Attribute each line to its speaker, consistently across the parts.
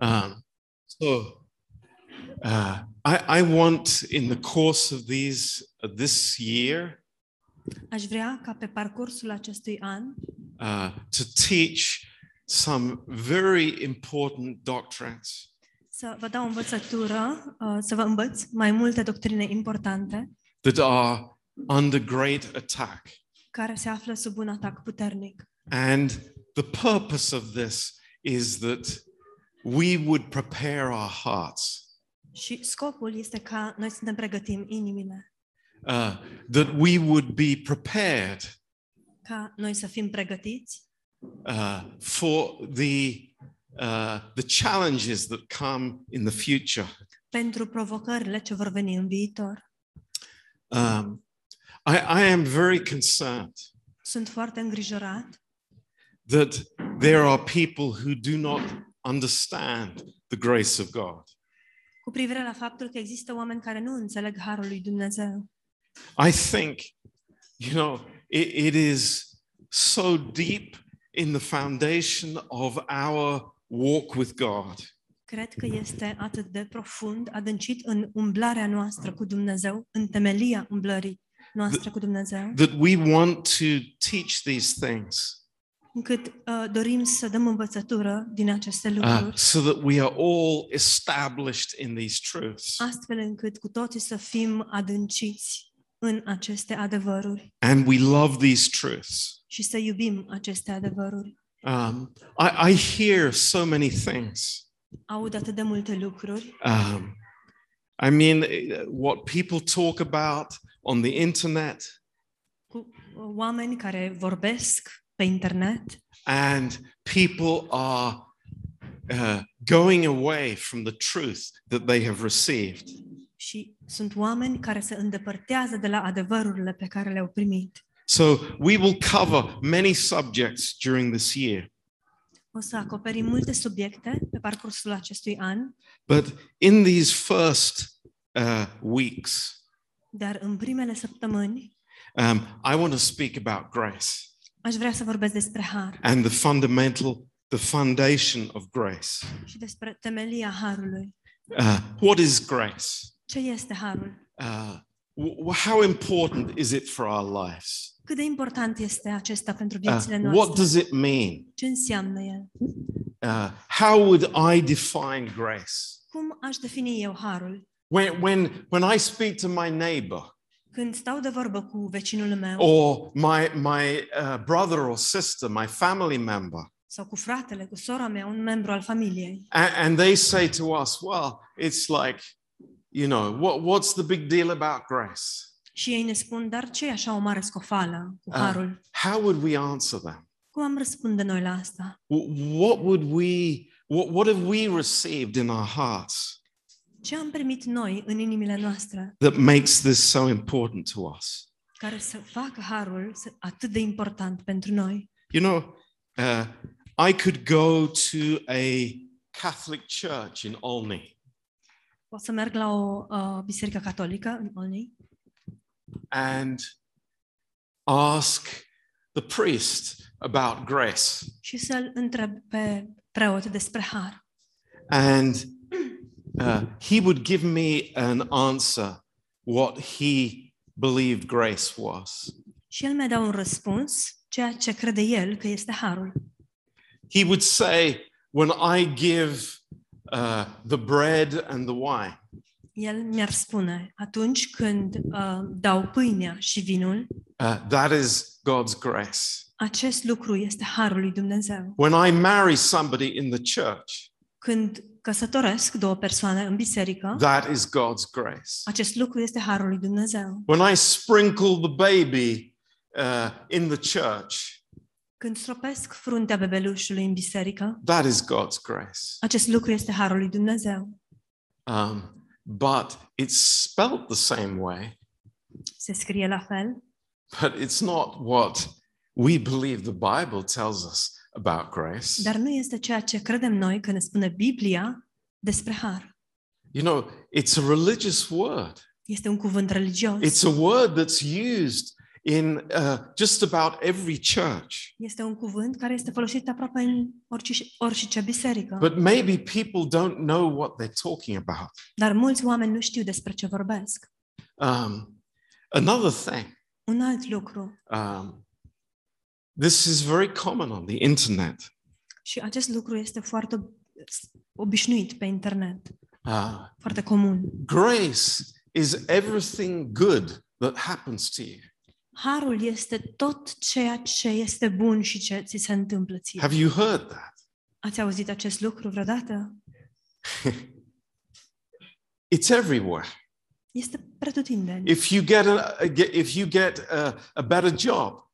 Speaker 1: Um, so uh, I, I want in the course of these uh, this year
Speaker 2: Aș vrea ca pe parcursul acestui an
Speaker 1: uh, to teach some very important doctrines
Speaker 2: să vă dau o învățătură, uh, să vă învăț mai multe doctrine importante
Speaker 1: that are under great attack.
Speaker 2: care se află sub un atac puternic.
Speaker 1: And the purpose of this is that we would prepare our hearts,
Speaker 2: Și scopul este ca noi să ne pregătim inimile,
Speaker 1: uh, that we would be prepared
Speaker 2: ca noi să fim pregătiți
Speaker 1: uh, for the uh, the challenges that come in the future.
Speaker 2: pentru provocările ce vor veni în viitor.
Speaker 1: Um, I, I am very concerned
Speaker 2: Sunt foarte îngrijorat
Speaker 1: that there are people who do not understand the grace of God.
Speaker 2: cu privire la faptul că există oameni care nu înțeleg harul lui Dumnezeu.
Speaker 1: I think, you know, it, it is so deep in the foundation of our walk with God
Speaker 2: Cred că este atât de profund, adâncit în umblarea noastră cu Dumnezeu, în temelia umblării noastre cu Dumnezeu,
Speaker 1: that we want to teach these things
Speaker 2: încât uh, dorim să dăm învățătură din aceste
Speaker 1: uh,
Speaker 2: lucruri,
Speaker 1: so that we are all established in these truths.
Speaker 2: astfel încât cu toții să fim adânciți în aceste adevăruri
Speaker 1: And we love these truths.
Speaker 2: și să iubim aceste adevăruri.
Speaker 1: Um, I, I hear so many things.
Speaker 2: Aud atât de multe lucruri,
Speaker 1: Um, I mean, eh, what people talk about on the internet
Speaker 2: cu uh, oameni care vorbesc pe internet
Speaker 1: and people are uh, going away from the truth that they have received.
Speaker 2: și sunt oameni care se îndepărtează de la adevărurile pe care le-au primit.
Speaker 1: So we will cover many subjects during this year.
Speaker 2: O să acoperim multe subiecte pe parcursul acestui an,
Speaker 1: But in these first uh, weeks,
Speaker 2: dar în primele săptămâni
Speaker 1: um, I want to speak about grace
Speaker 2: aș vrea să vorbesc despre har
Speaker 1: and the fundamental, the foundation of grace.
Speaker 2: și despre temelia harului.
Speaker 1: Uh, what is grace?
Speaker 2: Ce este harul?
Speaker 1: Uh, w- how important is it for our lives?
Speaker 2: Cât de important este acesta pentru
Speaker 1: Uh,
Speaker 2: viețile
Speaker 1: what
Speaker 2: noastre?
Speaker 1: does it mean?
Speaker 2: Ce înseamnă el?
Speaker 1: Uh, how would I define grace?
Speaker 2: Cum aș defini eu harul?
Speaker 1: When, when, when I speak to my neighbor
Speaker 2: Când stau de vorbă cu vecinul meu
Speaker 1: or my, my uh, brother or sister, my family member,
Speaker 2: sau cu fratele, cu sora mea, un membru al familiei,
Speaker 1: and, and they say to us, well, it's like, you know, what, what's the big deal about grace?
Speaker 2: și ei ne spun, dar ce e așa o mare scofală cu
Speaker 1: Uh,
Speaker 2: harul?
Speaker 1: how would we answer them?
Speaker 2: Cum am răspunde noi la asta?
Speaker 1: Wh- What would we, what, what have we received in our hearts
Speaker 2: Ce am primit noi în inimile noastre
Speaker 1: that makes this so important to us?
Speaker 2: care să facă harul să- atât de important pentru noi?
Speaker 1: You know, uh, I could go to a Catholic church in Olney
Speaker 2: Pot să merg la o uh, biserică catolică în Olney
Speaker 1: and ask the priest about grace.
Speaker 2: și să-l întreb pe preot despre har.
Speaker 1: And uh, he would give me an answer what he believed grace was.
Speaker 2: Și el mi-a dat un răspuns, ceea ce crede el că este harul.
Speaker 1: He would say, When I give uh, the bread and the wine,
Speaker 2: El mi-ar spune, atunci când uh, dau pâinea și vinul,
Speaker 1: uh, that is God's grace.
Speaker 2: acest lucru este harul lui Dumnezeu.
Speaker 1: When I marry somebody in the church,
Speaker 2: Când căsătoresc două persoane în biserică,
Speaker 1: that is God's grace.
Speaker 2: acest lucru este harul lui Dumnezeu.
Speaker 1: When I sprinkle the baby uh, in the church,
Speaker 2: Când stropesc fruntea bebelușului în biserică,
Speaker 1: that is God's grace.
Speaker 2: acest lucru este harul lui Dumnezeu.
Speaker 1: Um, but it's spelt the same way,
Speaker 2: Se scrie la fel,
Speaker 1: but it's not what we believe the Bible tells us about grace.
Speaker 2: dar nu este ceea ce credem noi că ne spune Biblia despre har.
Speaker 1: You know, it's a religious word.
Speaker 2: Este un cuvânt religios.
Speaker 1: It's a word that's used in uh, just about every church.
Speaker 2: Este un cuvânt care este folosit aproape în orice, orice biserică.
Speaker 1: But maybe people don't know what they're talking about.
Speaker 2: Dar mulți oameni nu știu despre ce vorbesc.
Speaker 1: Um, another thing,
Speaker 2: Un alt lucru,
Speaker 1: um, this is very common on the internet.
Speaker 2: și acest lucru este foarte obișnuit pe internet,
Speaker 1: Uh,
Speaker 2: foarte comun.
Speaker 1: grace is everything good that happens to you.
Speaker 2: Harul este tot ceea ce este bun și ce ți se întâmplă ție.
Speaker 1: Have you heard that?
Speaker 2: Ați auzit acest lucru vreodată?
Speaker 1: It's everywhere.
Speaker 2: Este pretutindeni.
Speaker 1: If you get a, a get- if you get a, a better job,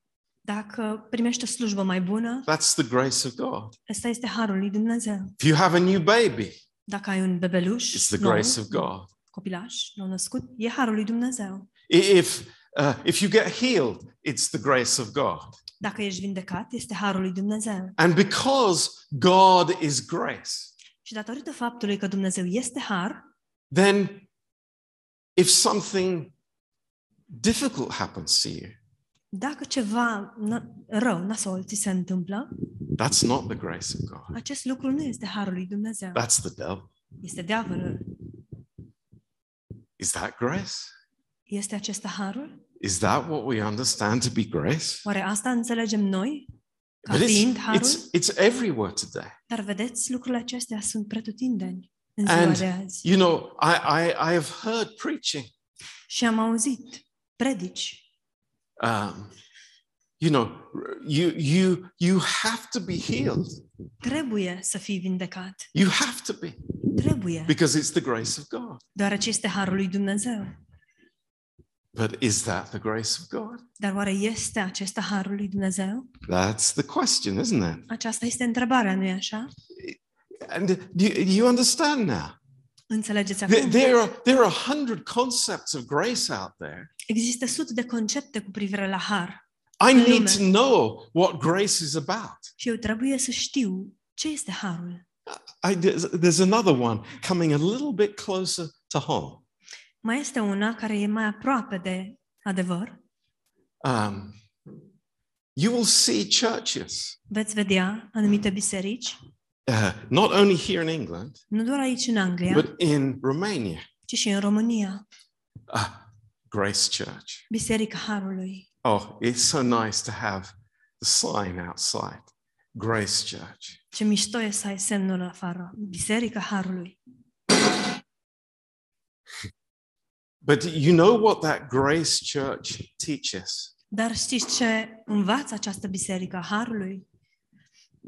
Speaker 2: Dacă primești o slujbă mai bună,
Speaker 1: that's the grace of God.
Speaker 2: ăsta este harul lui Dumnezeu.
Speaker 1: If you have a new baby,
Speaker 2: Dacă ai un bebeluș
Speaker 1: it's the
Speaker 2: nou,
Speaker 1: grace of God.
Speaker 2: copilaș, nou născut, e harul lui Dumnezeu.
Speaker 1: I- If uh, if you get healed, it's the grace of God.
Speaker 2: Dacă ești vindecat, este harul lui Dumnezeu.
Speaker 1: And because God is grace,
Speaker 2: Și datorită faptului că Dumnezeu este har,
Speaker 1: then if something difficult happens to you,
Speaker 2: dacă ceva n- rău, nasol, ți se întâmplă,
Speaker 1: that's not the grace of God.
Speaker 2: acest lucru nu este harul lui Dumnezeu.
Speaker 1: That's the devil.
Speaker 2: Este diavolul.
Speaker 1: Is that grace?
Speaker 2: Este acesta harul?
Speaker 1: Is that what we understand to be grace?
Speaker 2: Oare asta înțelegem noi? Ca
Speaker 1: But
Speaker 2: fiind
Speaker 1: it's,
Speaker 2: harul?
Speaker 1: it's, it's everywhere today.
Speaker 2: Dar vedeți, lucrurile acestea sunt pretutindeni în ziua
Speaker 1: And,
Speaker 2: de azi.
Speaker 1: you know, I, I, I have heard preaching,
Speaker 2: Și am auzit predici.
Speaker 1: Um, you know, you, you, you have to be healed.
Speaker 2: Trebuie să fii vindecat.
Speaker 1: You have to be
Speaker 2: Trebuie.
Speaker 1: because it's the grace of God.
Speaker 2: Deoarece este harul lui Dumnezeu.
Speaker 1: But is that the grace of God?
Speaker 2: Dar oare este acesta harul lui Dumnezeu?
Speaker 1: That's the question, isn't it?
Speaker 2: Aceasta este întrebarea, nu-i așa?
Speaker 1: And do you, do you understand now?
Speaker 2: Înțelegeți
Speaker 1: There,
Speaker 2: acum?
Speaker 1: there are there are a hundred concepts of grace out there.
Speaker 2: Există sute de concepte cu privire la har.
Speaker 1: I need
Speaker 2: lume.
Speaker 1: to know what grace is about.
Speaker 2: Și eu trebuie să știu ce este harul.
Speaker 1: I, there's, there's another one coming a little bit closer to home.
Speaker 2: Mai este una care e mai aproape de adevăr.
Speaker 1: Um, you will see churches,
Speaker 2: Veți vedea anumite biserici,
Speaker 1: uh, not only here in England,
Speaker 2: nu doar aici în Anglia,
Speaker 1: but in Romania,
Speaker 2: ci și în România,
Speaker 1: uh, Grace Church.
Speaker 2: Biserica Harului.
Speaker 1: Oh, it's so nice to have the sign outside, Grace Church.
Speaker 2: Ce mișto e să ai semnul afară, Biserica Harului.
Speaker 1: But you know what that Grace Church teaches?
Speaker 2: Dar știți ce învață această Biserică a Harului?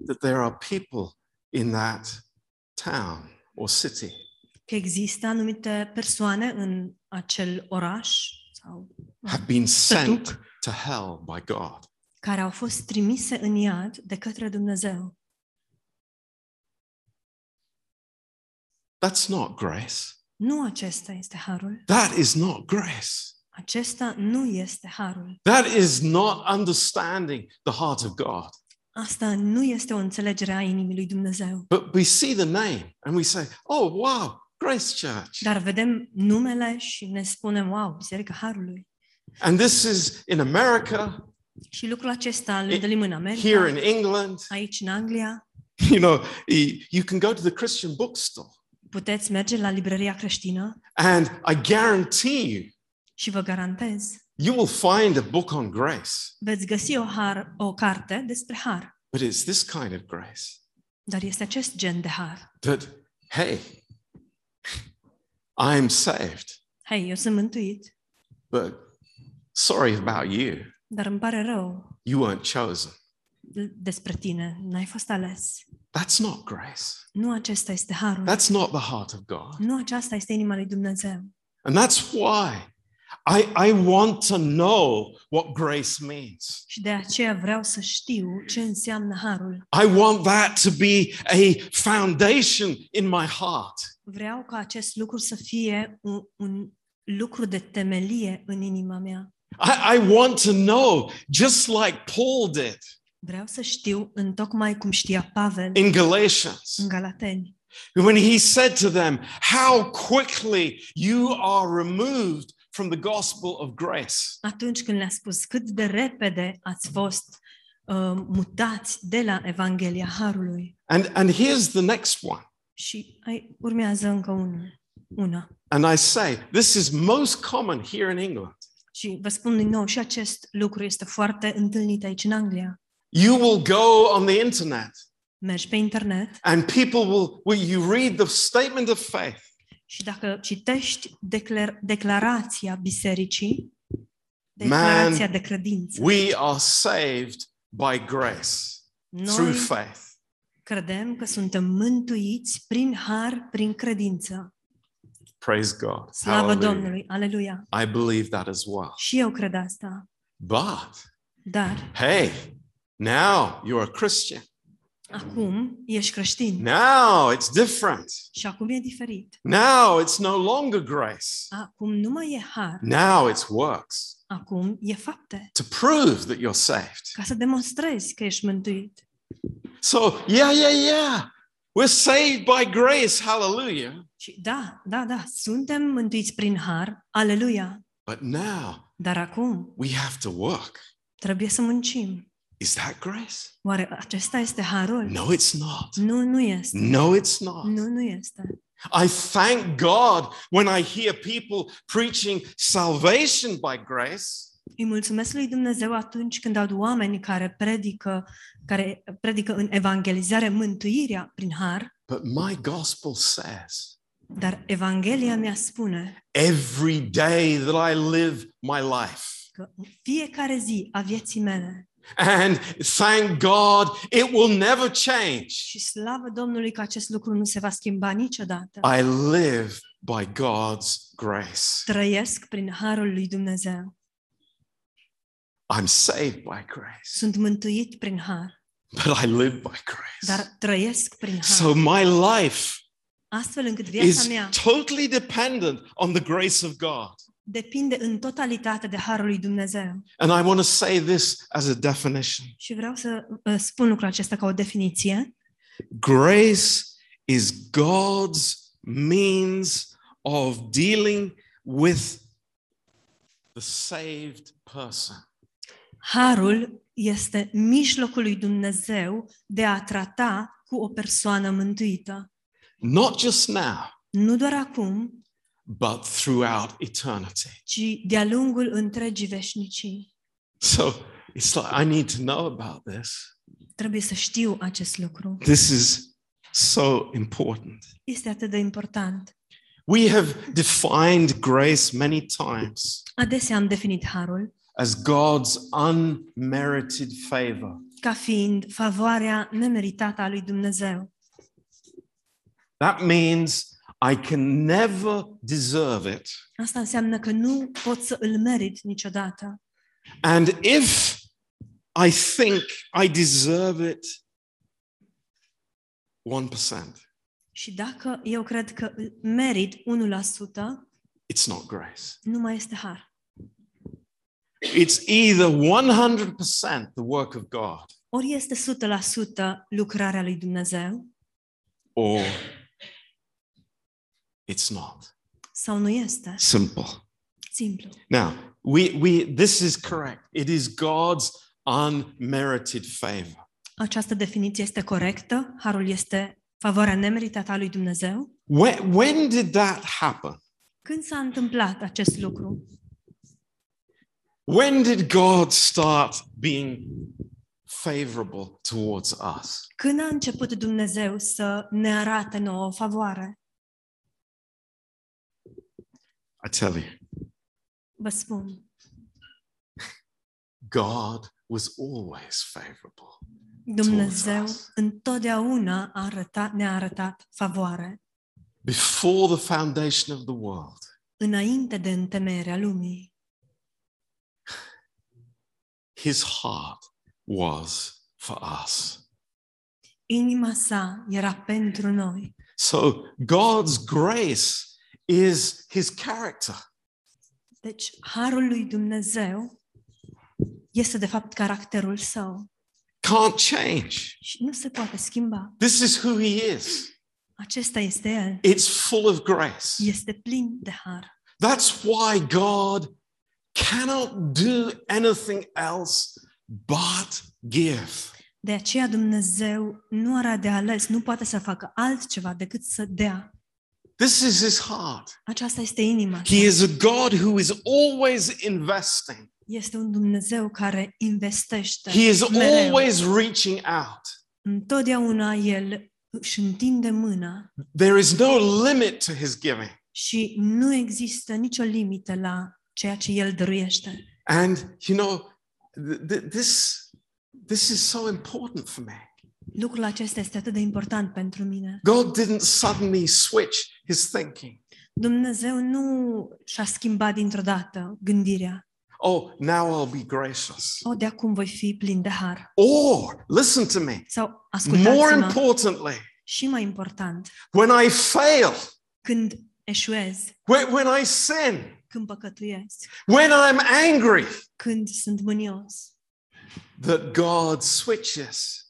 Speaker 1: That there are people in that town or city
Speaker 2: Că există anumite persoane în acel oraș sau
Speaker 1: have been sent
Speaker 2: Sătuc.
Speaker 1: to hell by God.
Speaker 2: care au fost trimise în iad de către Dumnezeu.
Speaker 1: That's not grace.
Speaker 2: Nu acesta este harul.
Speaker 1: That is not grace.
Speaker 2: Acesta nu este harul.
Speaker 1: That is not understanding the heart of God.
Speaker 2: Asta nu este o înțelegere a inimii lui Dumnezeu.
Speaker 1: But we see the name and we say, oh, wow, Grace Church.
Speaker 2: Dar vedem numele și ne spunem, wow, Biserica Harului.
Speaker 1: And this is in America,
Speaker 2: Și lucrul acesta îl întâlnim în America,
Speaker 1: here in England.
Speaker 2: aici în Anglia.
Speaker 1: You know, y- you can go to the Christian bookstore
Speaker 2: Puteți merge la librăria creștină
Speaker 1: and I guarantee you,
Speaker 2: și vă garantez,
Speaker 1: you will find a book on grace.
Speaker 2: veți găsi o, har, o carte despre har.
Speaker 1: But it's this kind of grace
Speaker 2: Dar este acest gen de har.
Speaker 1: that, hey, I'm saved,
Speaker 2: Hei, eu sunt mântuit,
Speaker 1: but sorry about you.
Speaker 2: dar îmi pare rău
Speaker 1: You weren't chosen.
Speaker 2: despre tine. N-ai fost ales.
Speaker 1: That's not grace.
Speaker 2: Nu acesta este harul.
Speaker 1: That's not the heart of God.
Speaker 2: Nu aceasta este inima lui Dumnezeu.
Speaker 1: And that's why I, I want to know what grace means.
Speaker 2: Și de aceea vreau să știu ce înseamnă harul.
Speaker 1: I want that to be a foundation in my heart.
Speaker 2: Vreau ca acest lucru să fie un, un lucru de temelie în inima mea.
Speaker 1: I, I want to know, just like Paul did
Speaker 2: Vreau să știu în tocmai cum știa Pavel
Speaker 1: in Galatians,
Speaker 2: în Galateni.
Speaker 1: when he said to them, How quickly you are removed from the gospel of grace.
Speaker 2: Atunci când le-a spus cât de repede ați fost uh, mutați de la Evanghelia Harului.
Speaker 1: And, and here's the next one.
Speaker 2: Și ai, urmează încă unul, una.
Speaker 1: And I say, this is most common here in England.
Speaker 2: Și vă spun din nou, și acest lucru este foarte întâlnit aici în Anglia.
Speaker 1: You will go on the internet
Speaker 2: Mergi pe internet
Speaker 1: and people will, will you read the statement of faith
Speaker 2: și dacă citești declar- declarația bisericii, declarația de credință,
Speaker 1: we are saved by grace through
Speaker 2: noi
Speaker 1: faith.
Speaker 2: credem că suntem mântuiți prin har, prin credință.
Speaker 1: Praise God.
Speaker 2: Slavă
Speaker 1: Hallelujah.
Speaker 2: Domnului, aleluia.
Speaker 1: I believe that as well.
Speaker 2: Și eu cred asta.
Speaker 1: But
Speaker 2: Dar
Speaker 1: hey, now you're a Christian.
Speaker 2: Acum ești creștin
Speaker 1: Now it's different.
Speaker 2: și acum e diferit.
Speaker 1: Now it's no longer grace.
Speaker 2: Acum nu mai e har,
Speaker 1: Now it's works
Speaker 2: acum e fapte.
Speaker 1: to prove that you're saved.
Speaker 2: Ca să demonstrezi că ești mântuit.
Speaker 1: So, yeah, yeah, yeah. We're saved by grace. Hallelujah.
Speaker 2: Și da, da, da, suntem mântuiți prin har, aleluia.
Speaker 1: But now
Speaker 2: Dar acum
Speaker 1: we have to work.
Speaker 2: trebuie să muncim.
Speaker 1: Is that grace?
Speaker 2: Oare acesta este harul?
Speaker 1: No, it's not.
Speaker 2: Nu, nu este.
Speaker 1: No, it's not.
Speaker 2: Nu, nu este.
Speaker 1: I thank God when I hear people preaching salvation by grace.
Speaker 2: Îi mulțumesc lui Dumnezeu atunci când aud oameni care predică, care predică în evangelizare mântuirea prin har,
Speaker 1: But my gospel says
Speaker 2: dar Evanghelia mea spune
Speaker 1: every day that I live my life.
Speaker 2: că în fiecare zi a vieții mele
Speaker 1: And thank God, it will never change.
Speaker 2: și slavă Domnului că acest lucru nu se va schimba niciodată.
Speaker 1: I live by God's grace.
Speaker 2: Trăiesc prin harul lui Dumnezeu.
Speaker 1: I'm saved by grace,
Speaker 2: Sunt mântuit prin har,
Speaker 1: but I live by grace.
Speaker 2: dar trăiesc prin har.
Speaker 1: So my life
Speaker 2: Astfel încât viața
Speaker 1: is
Speaker 2: mea
Speaker 1: totally dependent on the grace of God.
Speaker 2: Depinde în totalitate de harul lui Dumnezeu.
Speaker 1: And I want to say this as a definition
Speaker 2: Și vreau să uh, spun lucrul acesta ca o definiție.
Speaker 1: grace is God's means of dealing with the saved person.
Speaker 2: Harul este mijlocul lui Dumnezeu de a trata cu o persoană mântuită.
Speaker 1: Not just now,
Speaker 2: Nu doar acum,
Speaker 1: but throughout eternity.
Speaker 2: ci de-a lungul întregii veșnicii.
Speaker 1: So it's like, I need to know about this.
Speaker 2: Trebuie să știu acest lucru.
Speaker 1: This is so important.
Speaker 2: Este atât de important.
Speaker 1: We have defined grace many times
Speaker 2: Adesea am definit harul
Speaker 1: as God's unmerited favor.
Speaker 2: ca fiind favoarea nemeritată a lui Dumnezeu.
Speaker 1: That means I can never deserve it.
Speaker 2: Asta înseamnă că nu pot să îl merit niciodată.
Speaker 1: And if I think I deserve it 1%,
Speaker 2: Și dacă eu cred că îl merit 1%,
Speaker 1: it's not grace.
Speaker 2: nu mai este har.
Speaker 1: It's either 100% the work of God
Speaker 2: Ori este 100% lucrarea lui Dumnezeu,
Speaker 1: or it's not.
Speaker 2: sau nu este.
Speaker 1: Simple.
Speaker 2: Simplu.
Speaker 1: Now, we, we, this is correct. It is God's unmerited favor.
Speaker 2: Această definiție este corectă. Harul este favoarea nemeritată a lui Dumnezeu.
Speaker 1: When, when did that happen?
Speaker 2: Când s-a întâmplat acest lucru?
Speaker 1: When did God start being favorable towards us?
Speaker 2: Când a început Dumnezeu să ne arate nouă o favoare?
Speaker 1: I tell you,
Speaker 2: spun,
Speaker 1: God was always favorable.
Speaker 2: Dumnezeu întotdeauna a arătat, ne-a arătat favoare.
Speaker 1: Before the foundation of the world,
Speaker 2: Înainte de întemeierea lumii,
Speaker 1: his heart was for us.
Speaker 2: inima sa era pentru noi.
Speaker 1: So God's grace is his character.
Speaker 2: Deci, harul lui Dumnezeu este de fapt caracterul său
Speaker 1: Can't change.
Speaker 2: și nu se poate schimba.
Speaker 1: This is who he is.
Speaker 2: Acesta este el.
Speaker 1: It's full of grace.
Speaker 2: Este plin de har.
Speaker 1: That's why God cannot do anything else but give.
Speaker 2: De aceea Dumnezeu nu are de ales, nu poate să facă altceva decât să dea.
Speaker 1: This is his heart.
Speaker 2: Aceasta este inima.
Speaker 1: He
Speaker 2: sa.
Speaker 1: is a God who is always investing.
Speaker 2: Este un Dumnezeu care investește
Speaker 1: He is
Speaker 2: mereu.
Speaker 1: always reaching out.
Speaker 2: Întotdeauna El își întinde mâna
Speaker 1: There is no limit to his giving.
Speaker 2: și nu există nicio limită la ceea ce El dăruiește.
Speaker 1: And you know, th- th- this this is so important for me.
Speaker 2: Lucrul acesta este atât de important pentru mine.
Speaker 1: God didn't suddenly switch his thinking.
Speaker 2: Dumnezeu nu și-a schimbat dintr-o dată gândirea.
Speaker 1: Oh, now I'll be gracious.
Speaker 2: O, de acum voi fi plin de har.
Speaker 1: Or, listen to me,
Speaker 2: Sau
Speaker 1: more
Speaker 2: ascultați-mă,
Speaker 1: importantly,
Speaker 2: și mai important,
Speaker 1: when I fail,
Speaker 2: când eșuez,
Speaker 1: when, when I sin,
Speaker 2: când păcătuiesc,
Speaker 1: when I'm angry,
Speaker 2: când sunt mânios,
Speaker 1: that God switches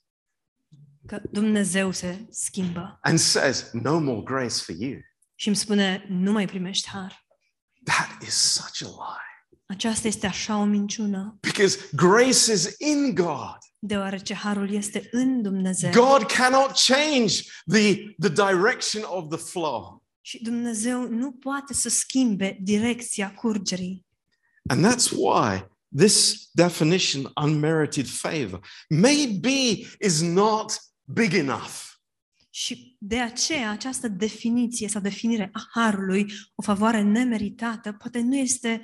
Speaker 2: că Dumnezeu se schimbă
Speaker 1: and says, No more grace for you.
Speaker 2: și îmi spune, nu mai primești har.
Speaker 1: That is such a lie.
Speaker 2: Aceasta este așa o minciună,
Speaker 1: Because grace is in God.
Speaker 2: deoarece harul este în Dumnezeu
Speaker 1: God cannot change the, the direction of the flow.
Speaker 2: și Dumnezeu nu poate să schimbe direcția curgerii.
Speaker 1: And that's why this definition, unmerited favor, maybe is not big enough.
Speaker 2: Și de aceea această definiție sau definire a harului, o favoare nemeritată, poate nu este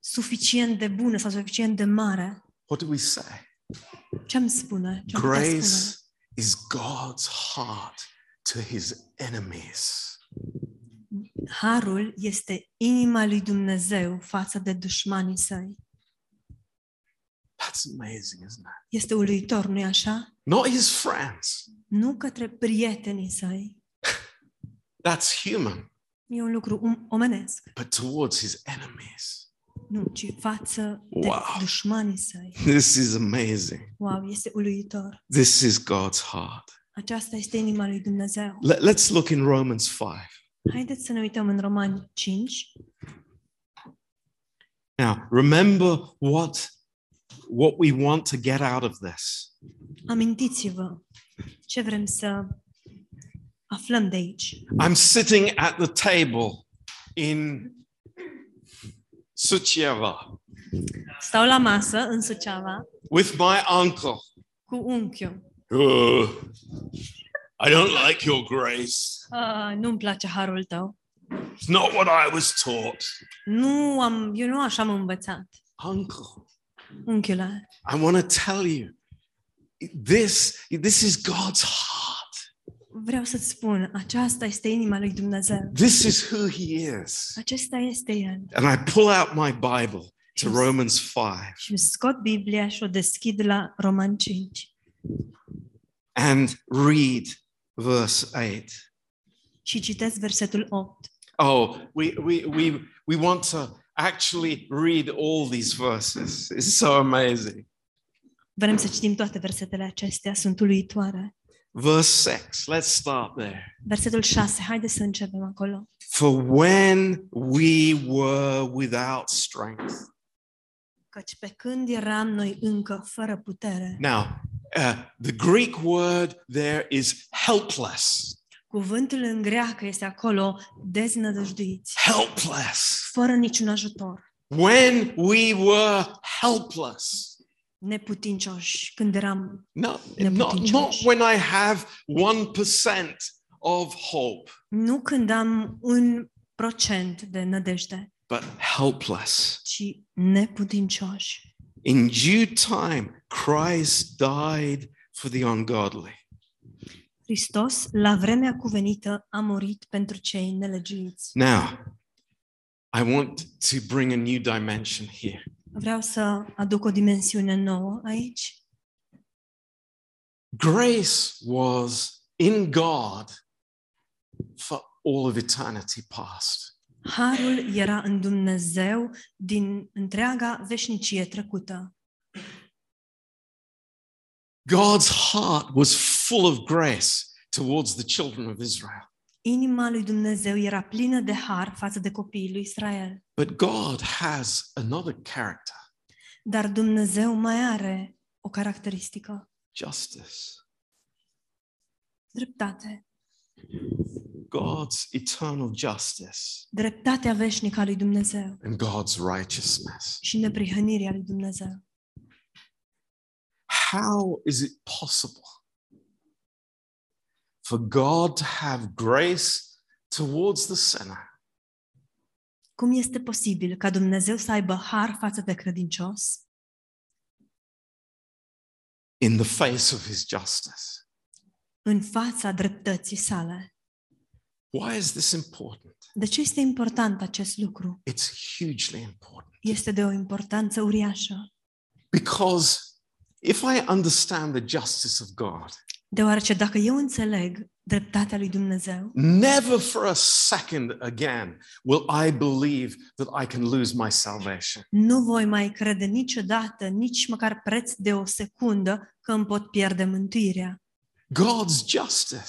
Speaker 2: suficient de bună sau suficient de mare.
Speaker 1: What do we say?
Speaker 2: Ce îmi spune? Ce am putea
Speaker 1: Grace
Speaker 2: spune?
Speaker 1: is God's heart to his enemies.
Speaker 2: Harul este inima lui Dumnezeu față de dușmanii săi.
Speaker 1: That's amazing, isn't it?
Speaker 2: Este uluitor, nu-i așa?
Speaker 1: Not his friends.
Speaker 2: Nu către prietenii săi.
Speaker 1: That's human,
Speaker 2: E un lucru um- omenesc.
Speaker 1: but towards his enemies.
Speaker 2: Nu, ci față de
Speaker 1: Wow.
Speaker 2: dușmanii săi.
Speaker 1: This is amazing.
Speaker 2: Wow, este uluitor.
Speaker 1: This is God's heart.
Speaker 2: Aceasta este inima lui Dumnezeu.
Speaker 1: Let, let's look in Romans 5.
Speaker 2: Haideți să ne uităm în Romani 5.
Speaker 1: Now, remember what, what we want to get out of this.
Speaker 2: Amintiți-vă ce vrem să aflăm de aici.
Speaker 1: I'm sitting at the table in Suceava
Speaker 2: Stau la masă în Suceava
Speaker 1: with my uncle.
Speaker 2: cu unchiul.
Speaker 1: "Uh, I don't like your grace.
Speaker 2: Ah, nu-mi place harul tău.
Speaker 1: It's not what I was taught.
Speaker 2: Nu am, eu nu așa am învățat.
Speaker 1: Uncle, I want to tell you this, this is God's heart.
Speaker 2: vreau să-ți spun, aceasta este inima lui Dumnezeu.
Speaker 1: This is who He is.
Speaker 2: Acesta este El.
Speaker 1: And I pull out my Bible to Romans 5
Speaker 2: Și scot Biblia și o deschid la Roman 5
Speaker 1: and read verse 8.
Speaker 2: și citesc versetul 8.
Speaker 1: Oh, we, we, we, we want to actually read all these verses. It's so amazing.
Speaker 2: Vrem să citim toate versetele acestea, sunt uluitoare.
Speaker 1: Verse 6, let's start there.
Speaker 2: Versetul 6, haideți să începem acolo.
Speaker 1: For when we were without strength.
Speaker 2: Căci pe când eram noi încă fără putere,
Speaker 1: Now, uh, the Greek word there is helpless.
Speaker 2: Cuvântul în greacă este acolo deznădăjduiți,
Speaker 1: Helpless.
Speaker 2: fără niciun ajutor,
Speaker 1: When we were helpless.
Speaker 2: neputincioși, când eram,
Speaker 1: No, not,
Speaker 2: Neputincioși.
Speaker 1: not when I have 1% of hope,
Speaker 2: nu când am un procent de nădejde,
Speaker 1: but helpless.
Speaker 2: ci neputincioși.
Speaker 1: In due time, Christ died for the ungodly.
Speaker 2: Hristos, la vremea cuvenită, a murit pentru cei nelegiuiți.
Speaker 1: Now, I want to bring a new dimension here.
Speaker 2: Vreau să aduc o dimensiune nouă aici.
Speaker 1: Grace was in God for all of eternity past.
Speaker 2: Harul era în Dumnezeu din întreaga veșnicie trecută.
Speaker 1: God's heart was full of grace towards the children of Israel.
Speaker 2: Inima lui Dumnezeu era plină de har față de copiii lui Israel.
Speaker 1: But God has another character
Speaker 2: Dar Dumnezeu mai are o caracteristică,
Speaker 1: justice.
Speaker 2: dreptate.
Speaker 1: God's eternal justice
Speaker 2: Dreptatea veșnică a lui Dumnezeu
Speaker 1: and God's righteousness.
Speaker 2: și neprihănirea lui Dumnezeu.
Speaker 1: How is it possible for God to have grace towards the sinner
Speaker 2: Cum este posibil ca Dumnezeu să aibă har față de credincios
Speaker 1: in the face of his justice?
Speaker 2: în fața dreptății sale?
Speaker 1: Why is this important?
Speaker 2: De ce este important acest lucru?
Speaker 1: It's hugely important
Speaker 2: Este de o importanță uriașă.
Speaker 1: because if I understand the justice of God,
Speaker 2: Deoarece dacă eu înțeleg dreptatea lui Dumnezeu,
Speaker 1: never for a second again will I believe that I can lose my salvation.
Speaker 2: nu voi mai crede niciodată, nici măcar preț de o secundă, că îmi pot pierde mântuirea.
Speaker 1: God's justice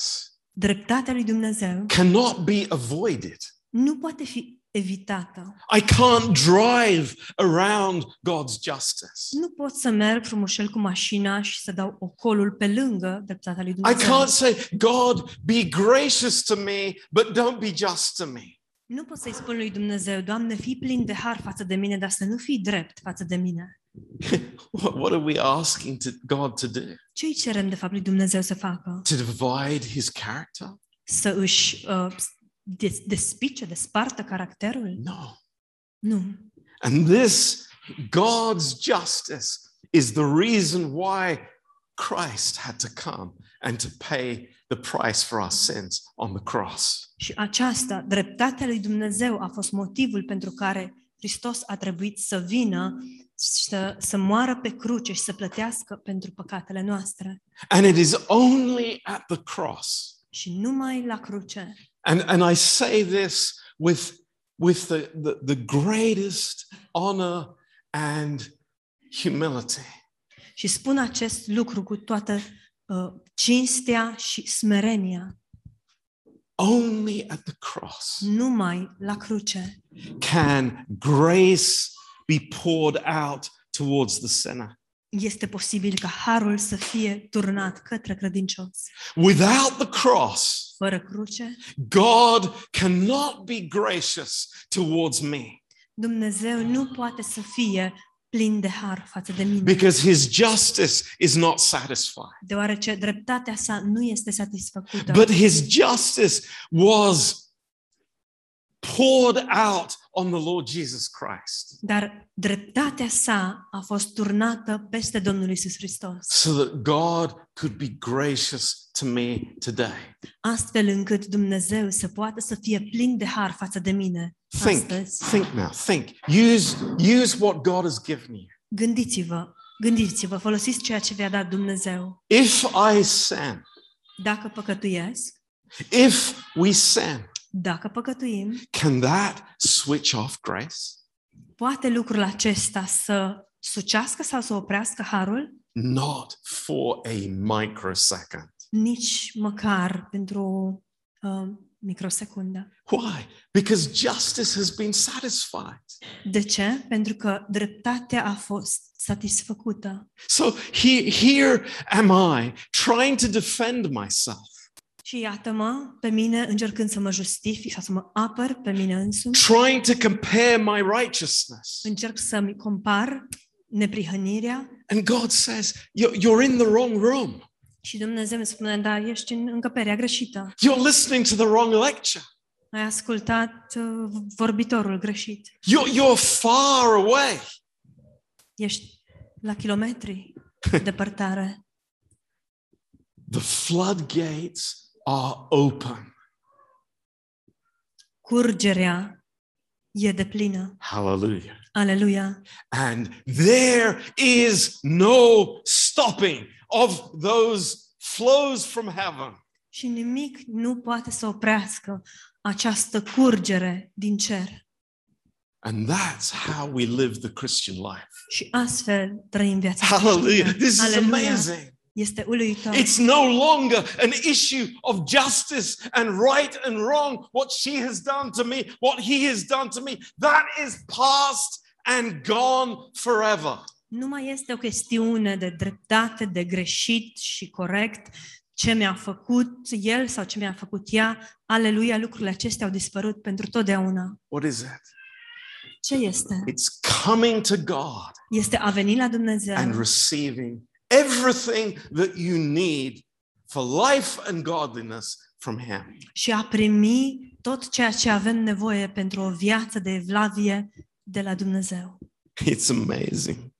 Speaker 2: Dreptatea lui Dumnezeu
Speaker 1: cannot be avoided.
Speaker 2: nu poate fi evitată.
Speaker 1: I can't drive around God's justice.
Speaker 2: Nu pot să merg frumușel cu mașina și să dau ocolul pe lângă dreptatea lui
Speaker 1: I
Speaker 2: Dumnezeu.
Speaker 1: can't say, God, be gracious to me, but don't be just to me.
Speaker 2: Nu pot să-i spun lui Dumnezeu, Doamne, fii plin de har față de mine, dar să nu fii drept față de mine.
Speaker 1: What, what are we asking to, God to do?
Speaker 2: Ce îi cerem, de fapt, lui Dumnezeu să facă?
Speaker 1: To divide his character?
Speaker 2: Să își uh, des- despice, despartă caracterul?
Speaker 1: No.
Speaker 2: Nu.
Speaker 1: And this, God's justice, is the reason why Christ had to come and to pay the price for our sins on the cross.
Speaker 2: Și aceasta, dreptatea lui Dumnezeu, a fost motivul pentru care Hristos a trebuit să vină să, să moară pe cruce și să plătească pentru păcatele noastre.
Speaker 1: And it is only at the cross.
Speaker 2: Și numai la cruce.
Speaker 1: And, and I say this with, with the, the, the greatest honor and humility.
Speaker 2: Și spun acest lucru cu toată uh, cinstea și smerenia.
Speaker 1: Only at the cross
Speaker 2: Numai la cruce
Speaker 1: can grace be poured out towards the sinner.
Speaker 2: Este posibil ca harul să fie turnat către credincios.
Speaker 1: Without the cross,
Speaker 2: Fără cruce,
Speaker 1: God cannot be gracious towards me
Speaker 2: Dumnezeu nu poate să fie plin de har față de mine.
Speaker 1: because his justice is not satisfied.
Speaker 2: deoarece dreptatea sa nu este satisfăcută.
Speaker 1: But his justice was poured out on the Lord Jesus Christ
Speaker 2: Dar dreptatea sa a fost turnată peste Domnul Isus Hristos,
Speaker 1: so that God could be gracious to me today.
Speaker 2: astfel încât Dumnezeu să poată să fie plin de har față de mine
Speaker 1: Think,
Speaker 2: astăzi.
Speaker 1: think now, think. Use, use what God has given you.
Speaker 2: Gândiți-vă, gândiți-vă, folosiți ceea ce vi-a dat Dumnezeu.
Speaker 1: If I sin,
Speaker 2: Dacă păcătuiesc,
Speaker 1: if we sin,
Speaker 2: dacă păcătuim,
Speaker 1: can that switch off grace?
Speaker 2: poate lucrul acesta să sucească sau să oprească harul?
Speaker 1: Not for a microsecond.
Speaker 2: Nici măcar pentru o uh, microsecundă.
Speaker 1: Why? Because justice has been satisfied.
Speaker 2: De ce? Pentru că dreptatea a fost satisfăcută.
Speaker 1: So here, here am I trying to defend myself,
Speaker 2: Și iată-mă pe mine încercând să mă justific sau să mă apăr pe mine însumi.
Speaker 1: trying to compare my righteousness.
Speaker 2: Încerc să-mi compar neprihănirea
Speaker 1: And God says, You're, you're in the wrong room.
Speaker 2: și Dumnezeu îmi spune, da, ești în încăperea greșită.
Speaker 1: You're listening to the wrong lecture.
Speaker 2: Ai ascultat uh, vorbitorul greșit.
Speaker 1: You're, you're far away.
Speaker 2: Ești la kilometri departare.
Speaker 1: The floodgates are open.
Speaker 2: Curgerea e de plină.
Speaker 1: Hallelujah.
Speaker 2: Aleluia.
Speaker 1: And there is no stopping of those flows from heaven.
Speaker 2: Și nimic nu poate să oprească această curgere din cer.
Speaker 1: And that's how we live the Christian life.
Speaker 2: Și astfel trăim viața
Speaker 1: Hallelujah.
Speaker 2: creștină.
Speaker 1: This is
Speaker 2: Aleluia.
Speaker 1: amazing.
Speaker 2: Este uluitor.
Speaker 1: It's no longer an issue of justice and right and wrong, what she has done to me, what he has done to me. That is past and gone forever.
Speaker 2: Nu mai este o chestiune de dreptate, de greșit și corect, ce mi-a făcut el sau ce mi-a făcut ea. Aleluia, lucrurile acestea au dispărut pentru totdeauna.
Speaker 1: What is it?
Speaker 2: Ce este?
Speaker 1: It's coming to God
Speaker 2: Este a veni la Dumnezeu
Speaker 1: and receiving everything that you need for life and godliness from Him.
Speaker 2: și a primi tot ceea ce avem nevoie pentru o viață de evlavie de la Dumnezeu.
Speaker 1: It's amazing.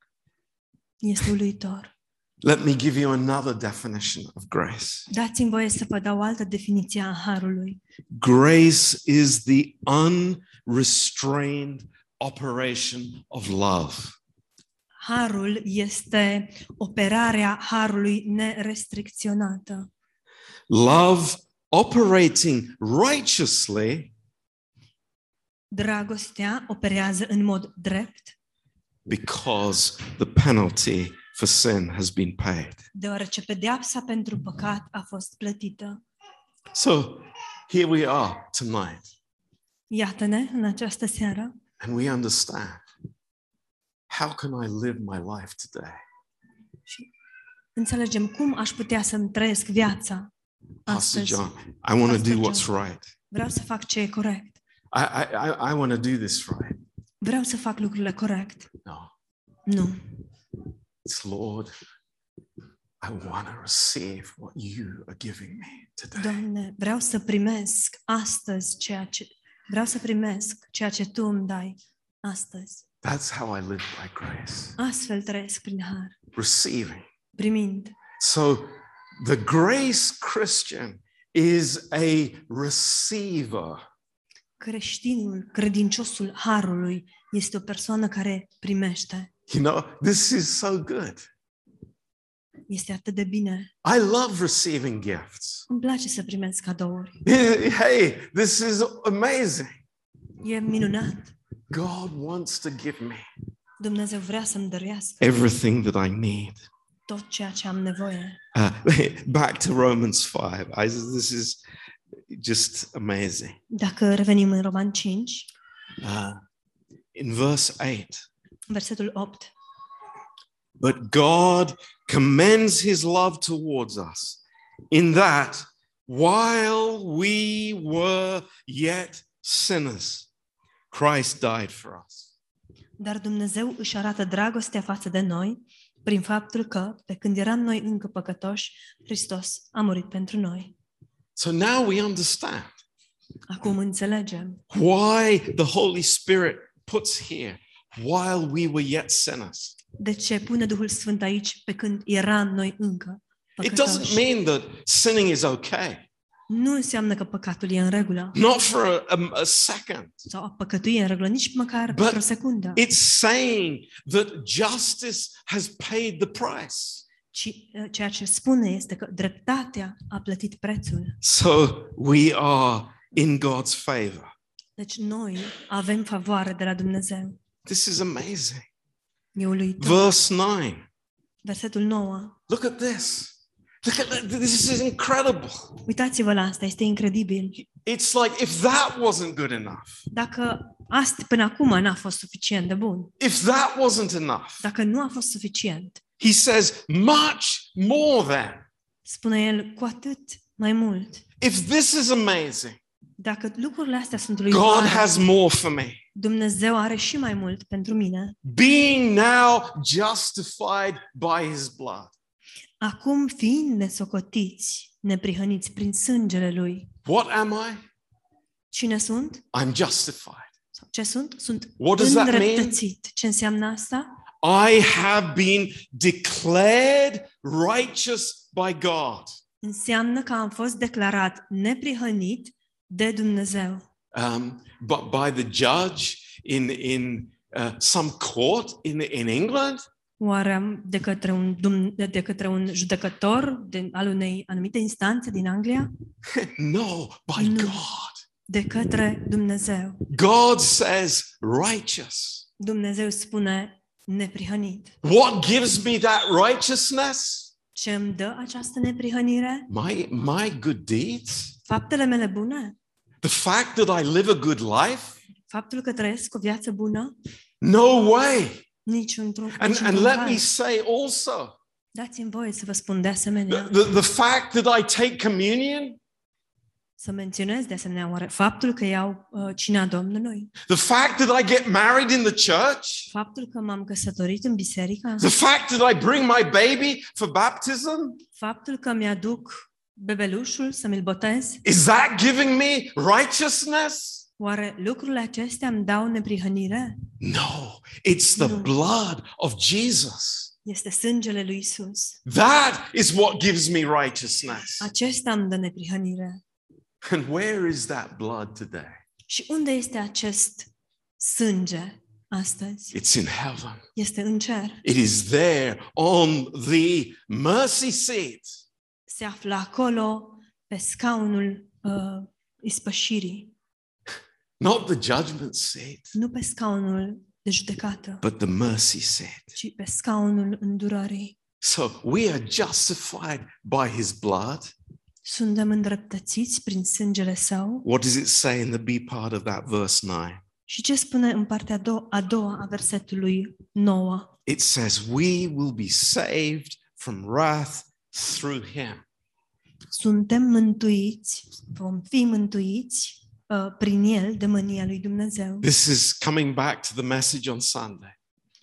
Speaker 2: Este uluitor.
Speaker 1: Let me give you another definition of grace.
Speaker 2: Dați-mi voie să vă dau o altă definiție a harului.
Speaker 1: Grace is the unrestrained operation of love.
Speaker 2: Harul este operarea harului nerestricționată.
Speaker 1: Love operating righteously
Speaker 2: Dragostea operează în mod drept,
Speaker 1: because the penalty for sin has been paid.
Speaker 2: deoarece pedeapsa pentru păcat a fost plătită.
Speaker 1: So here we are tonight,
Speaker 2: Iată-ne în această seară
Speaker 1: and we understand how can I live my life today?
Speaker 2: și înțelegem cum aș putea să-mi trăiesc viața
Speaker 1: Pastor
Speaker 2: astăzi.
Speaker 1: John, I want to
Speaker 2: Pastor
Speaker 1: do what's
Speaker 2: John.
Speaker 1: right.
Speaker 2: Vreau să fac ce e corect.
Speaker 1: I, I, I, I want to do this right.
Speaker 2: Vreau să fac lucrurile corect.
Speaker 1: No,
Speaker 2: Nu.
Speaker 1: it's Lord, I want to receive what you are giving me today.
Speaker 2: Doamne, vreau să primesc astăzi ceea ce vreau să primesc ceea ce tu îmi dai astăzi.
Speaker 1: That's how I live by grace,
Speaker 2: Astfel trăiesc prin har,
Speaker 1: receiving.
Speaker 2: primind.
Speaker 1: So the grace Christian is a receiver.
Speaker 2: Creștinul, credinciosul harului, este o persoană care primește.
Speaker 1: You know, this is so good.
Speaker 2: Este atât de bine.
Speaker 1: I love receiving gifts.
Speaker 2: Îmi place să primesc cadouri.
Speaker 1: Hey, this is amazing.
Speaker 2: E minunat.
Speaker 1: God wants to give me
Speaker 2: Dumnezeu vrea să-mi dăruiască
Speaker 1: everything that I need.
Speaker 2: tot ceea ce am nevoie.
Speaker 1: Uh, back to Romans 5. I, this is just amazing.
Speaker 2: Dacă revenim în Roman 5,
Speaker 1: Uh, in verse 8,
Speaker 2: versetul 8.
Speaker 1: but God commends his love towards us in that while we were yet sinners, Christ died for us.
Speaker 2: Dar Dumnezeu își arată dragostea față de noi prin faptul că, pe când eram noi încă păcătoși, Hristos a murit pentru noi.
Speaker 1: So now we understand
Speaker 2: Acum înțelegem
Speaker 1: why the Holy Spirit puts here while we were yet sinners.
Speaker 2: de ce pune Duhul Sfânt aici pe când eram noi încă
Speaker 1: It doesn't
Speaker 2: păcătoși.
Speaker 1: mean that sinning is okay,
Speaker 2: Nu înseamnă că păcatul e în regulă
Speaker 1: not for a, a, a second.
Speaker 2: sau a păcătui e în regulă, nici măcar
Speaker 1: But
Speaker 2: pentru o secundă,
Speaker 1: It's saying that justice has paid the price.
Speaker 2: ci uh, ceea ce spune este că dreptatea a plătit prețul.
Speaker 1: So we are in God's favor.
Speaker 2: Deci noi avem favoare de la Dumnezeu.
Speaker 1: This is amazing.
Speaker 2: E uluitor.
Speaker 1: Verse 9.
Speaker 2: Versetul 9.
Speaker 1: Look at this. Look at that. This is incredible.
Speaker 2: Uitați-vă la asta, este incredibil.
Speaker 1: It's like if that wasn't good enough,
Speaker 2: Dacă asta până acum n-a fost suficient de bun,
Speaker 1: if that wasn't enough,
Speaker 2: dacă nu a fost suficient,
Speaker 1: he says, much more than.
Speaker 2: spune el cu atât mai mult.
Speaker 1: If this is amazing,
Speaker 2: Dacă lucrurile astea sunt
Speaker 1: God
Speaker 2: uluitoare,
Speaker 1: has more for me.
Speaker 2: Dumnezeu are și mai mult pentru mine.
Speaker 1: Being now justified by his blood.
Speaker 2: Acum fiind nesocotiți, neprihăniți prin sângele Lui,
Speaker 1: What am I?
Speaker 2: cine sunt?
Speaker 1: I'm justified.
Speaker 2: Sau ce sunt? Sunt
Speaker 1: What does that mean?
Speaker 2: îndreptățit. Ce înseamnă asta?
Speaker 1: I have been declared righteous by God.
Speaker 2: Înseamnă că am fost declarat neprihănit de Dumnezeu.
Speaker 1: Um, but by the judge in, in uh, some court in, in England?
Speaker 2: Oare de către un, dum- de către un judecător de, al unei anumite instanțe din Anglia?
Speaker 1: No, by
Speaker 2: No.
Speaker 1: God.
Speaker 2: De către Dumnezeu.
Speaker 1: God says righteous.
Speaker 2: Dumnezeu spune neprihănit.
Speaker 1: What gives me that righteousness?
Speaker 2: Ce îmi dă această neprihănire?
Speaker 1: My, my good deeds?
Speaker 2: Faptele mele bune?
Speaker 1: The fact that I live a good life?
Speaker 2: Faptul că trăiesc o viață bună?
Speaker 1: No way.
Speaker 2: Niciun trup.
Speaker 1: And, and let me say also
Speaker 2: Dați-mi voie să vă spun de
Speaker 1: the,
Speaker 2: asemenea,
Speaker 1: the, the fact that I take communion,
Speaker 2: să menționez de asemenea oare faptul că iau uh, cina Domnului,
Speaker 1: the fact that I get married in the church,
Speaker 2: faptul că m-am căsătorit în biserică,
Speaker 1: the fact that I bring my baby for baptism,
Speaker 2: faptul că mi-aduc bebelușul să mi-l botez,
Speaker 1: is that giving me righteousness?
Speaker 2: Oare lucrurile acestea îmi dau neprihănire?
Speaker 1: No, it's the
Speaker 2: No.
Speaker 1: blood of Jesus.
Speaker 2: Este sângele lui Isus.
Speaker 1: That is what gives me righteousness.
Speaker 2: Acesta îmi dă neprihănire.
Speaker 1: And where is that blood today?
Speaker 2: Și unde este acest sânge astăzi?
Speaker 1: It's in heaven.
Speaker 2: Este în cer.
Speaker 1: It is there on the mercy seat.
Speaker 2: Se află acolo pe scaunul uh, ispășirii,
Speaker 1: Not the judgment seat,
Speaker 2: nu pe scaunul de judecată,
Speaker 1: but the mercy seat.
Speaker 2: ci pe scaunul îndurării.
Speaker 1: So we are justified by his blood.
Speaker 2: Suntem îndreptățiți prin sângele său.
Speaker 1: What does it say in the B part of that verse 9?
Speaker 2: Și ce spune în partea a doua, a doua a versetului 9?
Speaker 1: It says, We will be saved from wrath through him.
Speaker 2: Suntem mântuiți, vom fi mântuiți uh, prin el de mânia lui Dumnezeu.
Speaker 1: This is coming back to the message on Sunday.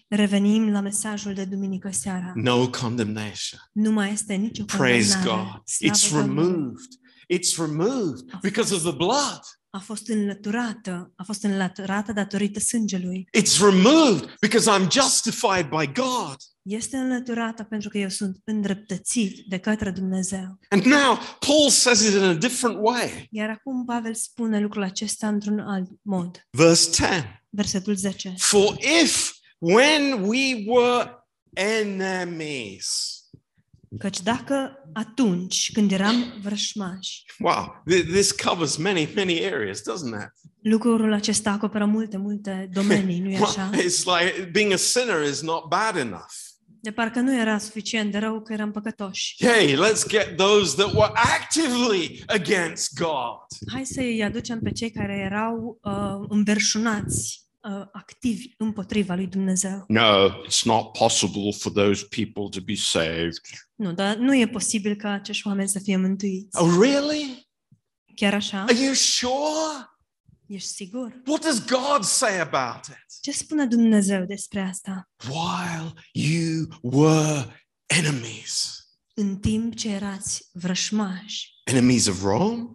Speaker 2: Revenim la mesajul de duminică seara.
Speaker 1: No condemnation.
Speaker 2: Nu mai este nicio
Speaker 1: Praise
Speaker 2: condamnare.
Speaker 1: God.
Speaker 2: Slavă
Speaker 1: It's
Speaker 2: Domnului.
Speaker 1: removed. It's removed because of the blood.
Speaker 2: A fost înlăturată, a fost înlăturată datorită sângelui.
Speaker 1: It's removed because I'm justified by God.
Speaker 2: Este înlăturată pentru că eu sunt îndreptățit de către Dumnezeu.
Speaker 1: And now Paul says it in a different way.
Speaker 2: Iar acum Pavel spune lucrul acesta într-un alt mod.
Speaker 1: Verse 10
Speaker 2: Versetul 10.
Speaker 1: For if when we were enemies,
Speaker 2: Căci dacă atunci când eram vrășmași,
Speaker 1: wow, th- this covers many, many areas, doesn't it?
Speaker 2: lucrul acesta acoperă multe, multe domenii, nu-i așa?
Speaker 1: It's like being a sinner is not bad enough.
Speaker 2: De parcă nu era suficient de rău că eram păcătoși.
Speaker 1: Hey, let's get those that were actively against God.
Speaker 2: Hai să îi aducem pe cei care erau uh, înverșunați, uh, activi împotriva lui Dumnezeu.
Speaker 1: No, it's not possible for those people to be saved.
Speaker 2: Nu, dar nu e posibil ca acești oameni să fie mântuiți.
Speaker 1: Oh, really?
Speaker 2: Chiar așa?
Speaker 1: Are you sure?
Speaker 2: Ești sigur?
Speaker 1: What does God say about it?
Speaker 2: Ce spune Dumnezeu despre asta?
Speaker 1: While you were enemies,
Speaker 2: În timp ce erați vrășmași,
Speaker 1: enemies of Rome,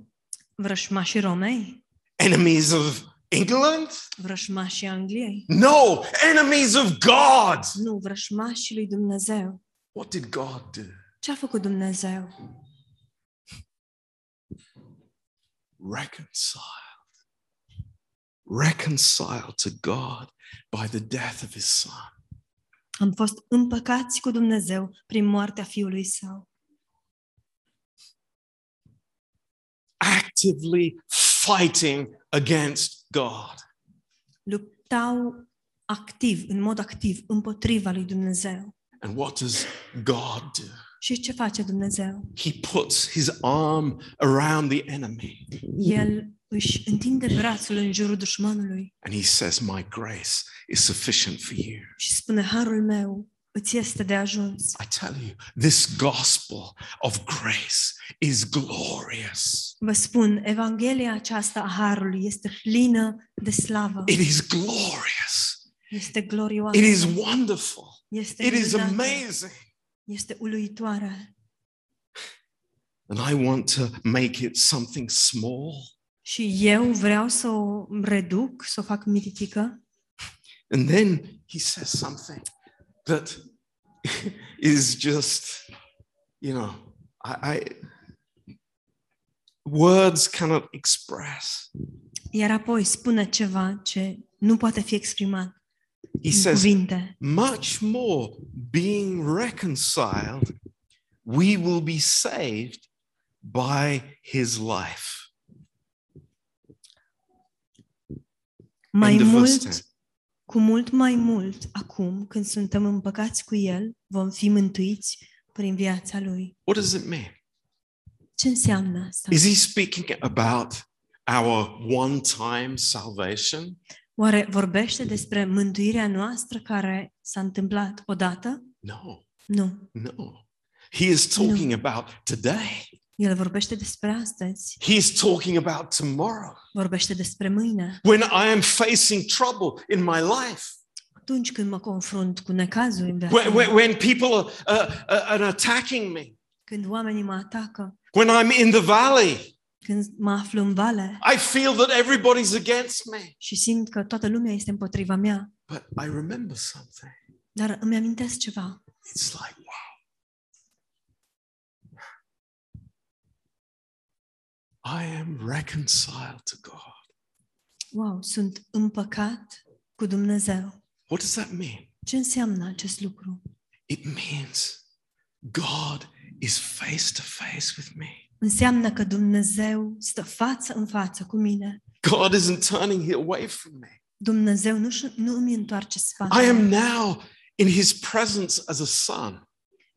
Speaker 2: vrășmașii Romei,
Speaker 1: enemies of England?
Speaker 2: Angliei,
Speaker 1: No, enemies of God.
Speaker 2: nu, lui Dumnezeu.
Speaker 1: What did God do?
Speaker 2: Ce a făcut Dumnezeu?
Speaker 1: Reconciled. Reconciled to God by the death of his son.
Speaker 2: Am fost împăcați cu Dumnezeu prin moartea Fiului Său.
Speaker 1: Actively fighting against God.
Speaker 2: Luptau activ, în mod activ, împotriva lui Dumnezeu.
Speaker 1: And what does God do?
Speaker 2: Și ce face Dumnezeu?
Speaker 1: He puts his arm around the enemy
Speaker 2: El își întinde brațul în jurul dușmanului
Speaker 1: and he says, My grace is sufficient for you.
Speaker 2: și spune, harul meu îți este de ajuns.
Speaker 1: I tell you, this gospel of grace is glorious.
Speaker 2: Vă spun, Evanghelia aceasta a harului este plină de slavă.
Speaker 1: It is glorious.
Speaker 2: Este glorioasă.
Speaker 1: It is wonderful.
Speaker 2: Este
Speaker 1: It is amazing.
Speaker 2: Este uluitoare.
Speaker 1: And I want to make it something small.
Speaker 2: Și eu vreau să o reduc, să o fac mititică.
Speaker 1: And then he says something that is just, you know, I, I words cannot express.
Speaker 2: Iar apoi spune ceva ce nu poate fi exprimat
Speaker 1: He
Speaker 2: în
Speaker 1: says,
Speaker 2: cuvinte.
Speaker 1: much more being reconciled, we will be saved by his life.
Speaker 2: Mai
Speaker 1: End of verse
Speaker 2: mult,
Speaker 1: 10.
Speaker 2: Cu mult mai mult, acum, când suntem împăcați cu El, vom fi mântuiți prin viața lui.
Speaker 1: What does it mean?
Speaker 2: Ce înseamnă asta?
Speaker 1: Is he speaking about our one time salvation?
Speaker 2: Oare vorbește despre mântuirea noastră care s-a întâmplat odată?
Speaker 1: No,
Speaker 2: Nu.
Speaker 1: no. He is talking about today.
Speaker 2: El vorbește despre astăzi.
Speaker 1: He is talking about tomorrow.
Speaker 2: Vorbește despre mâine.
Speaker 1: When I am facing trouble in my life,
Speaker 2: Atunci când mă confrunt cu necazuri în viața
Speaker 1: when,
Speaker 2: mea,
Speaker 1: when, when people are, uh, uh, are attacking me,
Speaker 2: când oamenii mă atacă,
Speaker 1: when I'm in the valley,
Speaker 2: când mă aflu în vale
Speaker 1: I feel that everybody's against me.
Speaker 2: și simt că toată lumea este împotriva mea,
Speaker 1: But I remember something.
Speaker 2: dar îmi amintesc ceva.
Speaker 1: It's like, wow. I am reconciled to God.
Speaker 2: Wow, sunt împăcat cu Dumnezeu.
Speaker 1: What does that mean?
Speaker 2: Ce înseamnă acest lucru?
Speaker 1: It means God is face to face with me.
Speaker 2: Înseamnă că Dumnezeu stă față în față cu mine.
Speaker 1: God isn't turning away from me.
Speaker 2: Dumnezeu nu, nu îmi întoarce
Speaker 1: I
Speaker 2: spatele.
Speaker 1: am now in his presence as a son.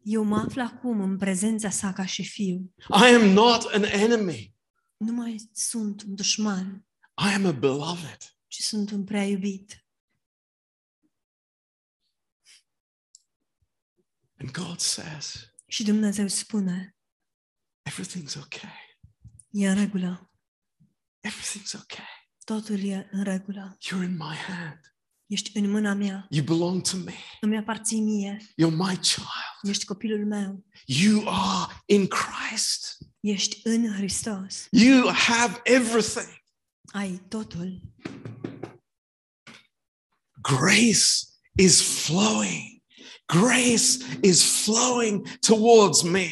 Speaker 2: Eu mă aflu acum în prezența sa ca și fiu.
Speaker 1: I am not an enemy.
Speaker 2: Nu mai sunt un dușman,
Speaker 1: I am a beloved.
Speaker 2: ci sunt un prea iubit.
Speaker 1: And God says,
Speaker 2: Și Dumnezeu spune,
Speaker 1: everything's okay.
Speaker 2: e în regulă,
Speaker 1: Everything's okay.
Speaker 2: totul e în regulă.
Speaker 1: You're in my hand.
Speaker 2: Ești în mâna mea,
Speaker 1: You belong to me.
Speaker 2: îmi aparții mie,
Speaker 1: You're my child.
Speaker 2: ești copilul meu,
Speaker 1: You are in Christ.
Speaker 2: Ești în Hristos,
Speaker 1: You have everything.
Speaker 2: ai totul.
Speaker 1: Grace is flowing. Grace is flowing towards me.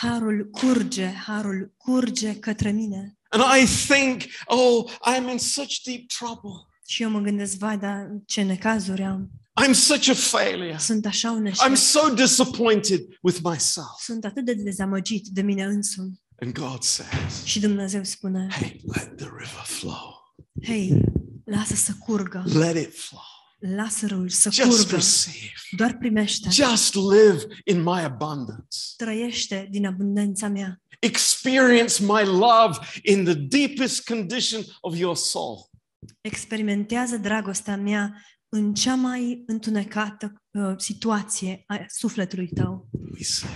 Speaker 2: Harul curge, harul curge către mine.
Speaker 1: And I think, oh, I'm in such deep trouble.
Speaker 2: Și eu mă gândesc, vai, dar ce necazuri am.
Speaker 1: I'm such a failure.
Speaker 2: Sunt așa un
Speaker 1: I'm
Speaker 2: eșec.
Speaker 1: so disappointed with myself.
Speaker 2: Sunt atât de dezamăgit de mine însumi.
Speaker 1: And God says,
Speaker 2: Și Dumnezeu spune,
Speaker 1: hey, let the river flow.
Speaker 2: hei, lasă să curgă,
Speaker 1: Let it flow.
Speaker 2: lasă râul să
Speaker 1: Just
Speaker 2: curgă,
Speaker 1: receive.
Speaker 2: doar primește,
Speaker 1: Just live in my abundance.
Speaker 2: trăiește din abundența mea,
Speaker 1: Experience my love in the deepest condition of your soul.
Speaker 2: experimentează dragostea mea în cea mai întunecată uh, situație a sufletului tău.
Speaker 1: We say,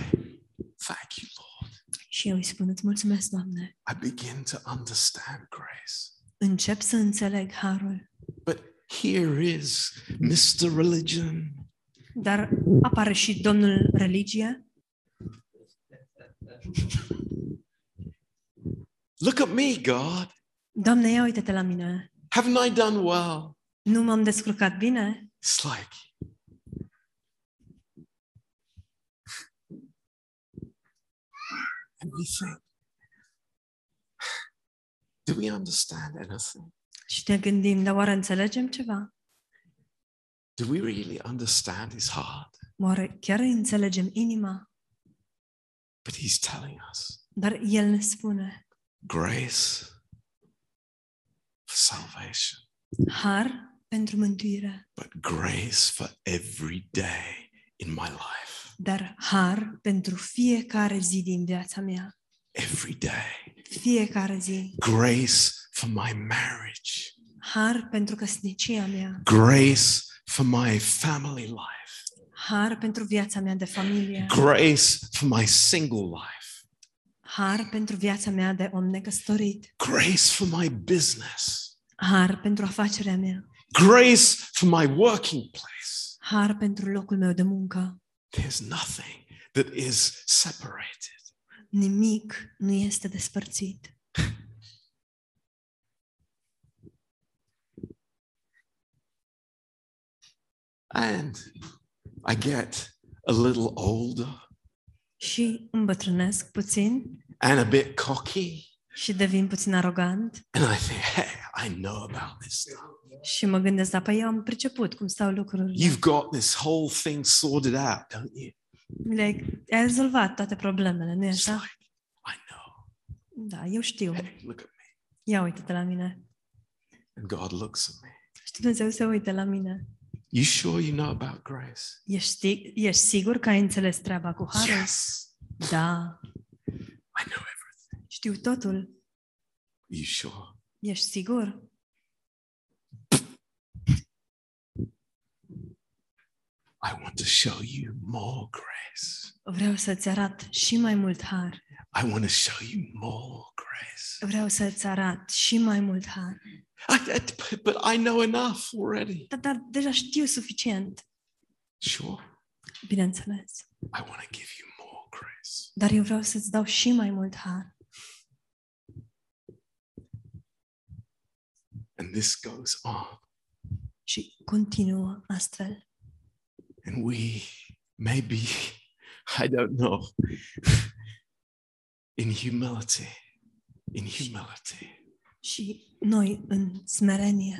Speaker 1: Thank you, Lord.
Speaker 2: Și eu îi spun, îți mulțumesc, Doamne.
Speaker 1: I begin to understand grace.
Speaker 2: Încep să înțeleg harul.
Speaker 1: But here is Mr. Religion.
Speaker 2: Dar apare și Domnul religie.
Speaker 1: Look at me, God.
Speaker 2: Doamne, ia uite-te la mine.
Speaker 1: Haven't I done well?
Speaker 2: Nu m-am descurcat bine?
Speaker 1: It's like, and we think, do we understand anything?
Speaker 2: Și ne gândim, dar oare înțelegem ceva?
Speaker 1: Do we really understand his heart?
Speaker 2: Oare chiar înțelegem inima?
Speaker 1: But he's telling us
Speaker 2: Dar El ne spune,
Speaker 1: grace for salvation,
Speaker 2: har pentru mântuire,
Speaker 1: but grace for every day in my life.
Speaker 2: Dar har pentru fiecare zi din viața mea.
Speaker 1: Every day.
Speaker 2: Fiecare zi.
Speaker 1: Grace for my marriage.
Speaker 2: Har pentru căsnicia mea.
Speaker 1: Grace for my family life.
Speaker 2: Har pentru viața mea de familie.
Speaker 1: Grace for my single life.
Speaker 2: Har pentru viața mea de om necăsătorit.
Speaker 1: Grace for my business.
Speaker 2: Har pentru afacerea mea.
Speaker 1: Grace for my working place.
Speaker 2: Har pentru locul meu de muncă.
Speaker 1: There's nothing that is separated.
Speaker 2: Nimic nu este despărțit.
Speaker 1: And I get a little older
Speaker 2: Și îmbătrânesc puțin
Speaker 1: and a bit cocky.
Speaker 2: și devin puțin arogant
Speaker 1: And I think, hey, I know about this stuff.
Speaker 2: și mă gândesc, da, păi eu am priceput cum stau lucrurile.
Speaker 1: You've got this whole thing sorted out, don't you?
Speaker 2: Le- ai rezolvat toate problemele, nu-i
Speaker 1: It's
Speaker 2: așa?
Speaker 1: like, I know.
Speaker 2: Da, eu știu.
Speaker 1: Hey, look at me.
Speaker 2: Ia uite-te la mine.
Speaker 1: And God looks at me
Speaker 2: Și Dumnezeu se uită la mine
Speaker 1: You sure you know about grace?
Speaker 2: Ești, ești sigur că ai înțeles treaba cu harul?
Speaker 1: Yes.
Speaker 2: Da.
Speaker 1: I know everything.
Speaker 2: Știu totul.
Speaker 1: Are you sure?
Speaker 2: Ești sigur?
Speaker 1: I want to show you more grace.
Speaker 2: Vreau să-ți arăt și mai mult har.
Speaker 1: I want to show you more grace.
Speaker 2: Vreau să-ți arăt și mai mult har.
Speaker 1: I, I- but I know enough already.
Speaker 2: Dar, dar deja știu suficient.
Speaker 1: Sure.
Speaker 2: Bineînțeles.
Speaker 1: I want to give you more grace.
Speaker 2: Dar eu vreau să-ți dau și mai mult har.
Speaker 1: And this goes on.
Speaker 2: Și continuă astfel.
Speaker 1: And we maybe, I don't know, in humility, in humility,
Speaker 2: Și noi, în smerenie,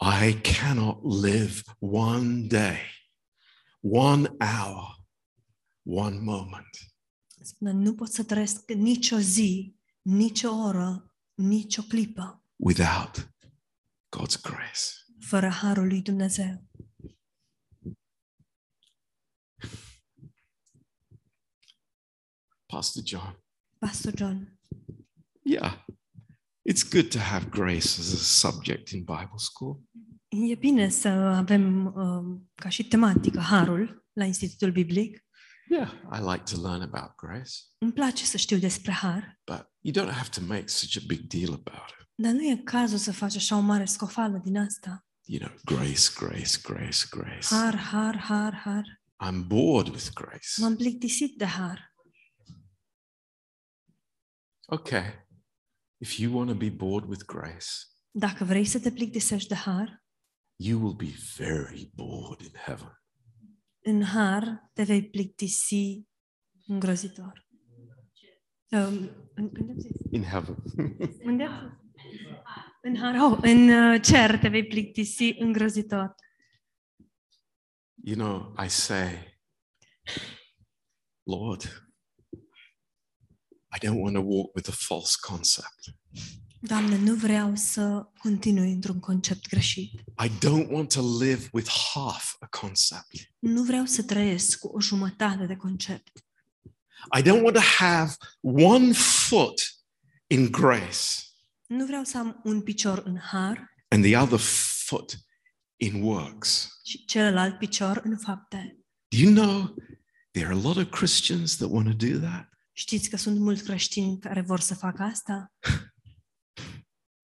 Speaker 1: I cannot live one day, one hour, one moment
Speaker 2: spune, nu pot să trăiesc nicio zi, nicio oră, nicio clipă,
Speaker 1: without God's grace.
Speaker 2: fără harul lui Dumnezeu.
Speaker 1: Pastor John,
Speaker 2: Pastor John,
Speaker 1: yeah, it's good to have grace as a subject in Bible school.
Speaker 2: e bine să avem uh, ca și tematică harul la Institutul Biblic.
Speaker 1: Yeah, I like to learn about grace,
Speaker 2: Îmi place să știu despre har,
Speaker 1: but you don't have to make such a big deal about it.
Speaker 2: Dar nu e cazul să faci așa o mare scofală din asta.
Speaker 1: You know, grace, grace, grace, grace.
Speaker 2: Har, har, har, har.
Speaker 1: I'm bored with grace.
Speaker 2: M-am plictisit de har.
Speaker 1: Okay. If you want to be bored with grace,
Speaker 2: Dacă vrei să te plictisești de har,
Speaker 1: you will be very bored in heaven.
Speaker 2: în har te vei plictisi îngrozitor. Um, în, unde am zis?
Speaker 1: In heaven.
Speaker 2: Unde am zis? În har, oh, în uh, cer te vei plictisi îngrozitor.
Speaker 1: you know, I say, Lord, I don't want to walk with a false concept.
Speaker 2: Doamne, nu vreau să continui într-un concept greșit.
Speaker 1: I don't want to live with half a concept.
Speaker 2: Nu vreau să trăiesc cu o jumătate de concept.
Speaker 1: I don't want to have one foot in grace
Speaker 2: Nu vreau să am un picior în har
Speaker 1: and the other foot in works.
Speaker 2: și celălalt picior în fapte.
Speaker 1: Do you know there are a lot of Christians that want to do that?
Speaker 2: Știți că sunt mulți creștini care vor să facă asta?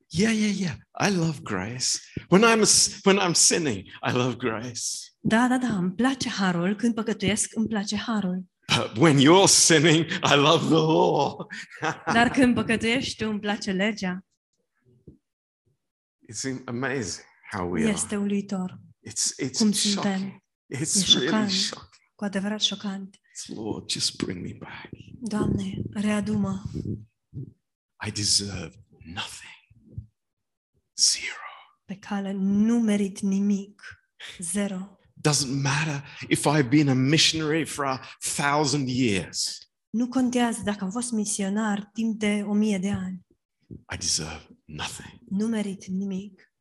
Speaker 1: Yeah, yeah, yeah. I love grace. When I'm when I'm sinning, I love grace.
Speaker 2: Da, da, da, îmi place harul. Când păcătuiesc, îmi place harul.
Speaker 1: But when you're sinning, I love the law.
Speaker 2: Dar când păcătuiești tu, îmi place legea.
Speaker 1: It's amazing how we are.
Speaker 2: Este uluitor.
Speaker 1: It's it's
Speaker 2: Cum
Speaker 1: shocking.
Speaker 2: suntem.
Speaker 1: It's
Speaker 2: E
Speaker 1: really
Speaker 2: șocant.
Speaker 1: shocking.
Speaker 2: Cu adevărat șocant.
Speaker 1: It's, Lord, just bring me back.
Speaker 2: Doamne, readu-mă.
Speaker 1: I deserve nothing. Zero.
Speaker 2: Pe cale nu merit nimic. Zero.
Speaker 1: Doesn't matter if I've been a missionary for a thousand years.
Speaker 2: Nu contează dacă am fost misionar timp de o mie de ani.
Speaker 1: I deserve nothing
Speaker 2: Nu merit nimic.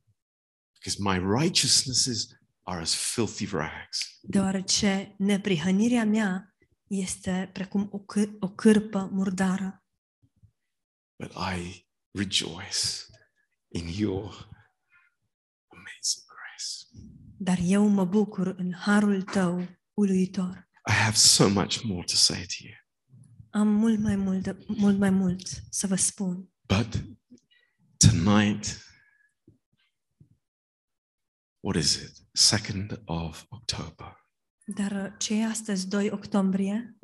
Speaker 1: because my righteousnesses are as filthy rags.
Speaker 2: Deoarece neprihănirea mea este precum o, câr- o cârpă murdară.
Speaker 1: But I rejoice in your amazing grace.
Speaker 2: Dar eu mă bucur în harul tău uluitor.
Speaker 1: I have so much more to say to you.
Speaker 2: Am mult mai mult, de- mult mai mult să vă spun.
Speaker 1: But tonight, what is it? 2nd of October,
Speaker 2: Dar uh, ce e astăzi, 2 octombrie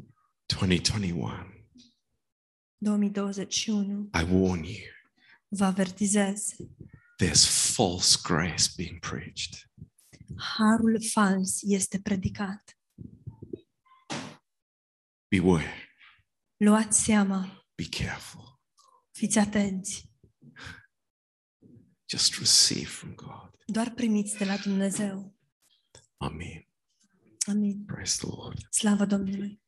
Speaker 1: 2021.
Speaker 2: 2021,
Speaker 1: I warn you,
Speaker 2: vă avertizez,
Speaker 1: there's false grace being preached.
Speaker 2: harul fals este predicat.
Speaker 1: Beware,
Speaker 2: Luați seama,
Speaker 1: be careful.
Speaker 2: fiți atenți,
Speaker 1: Just receive from God.
Speaker 2: doar primiți de la Dumnezeu.
Speaker 1: Amen.
Speaker 2: Amin.
Speaker 1: Praise the Lord.
Speaker 2: Slavă Domnului!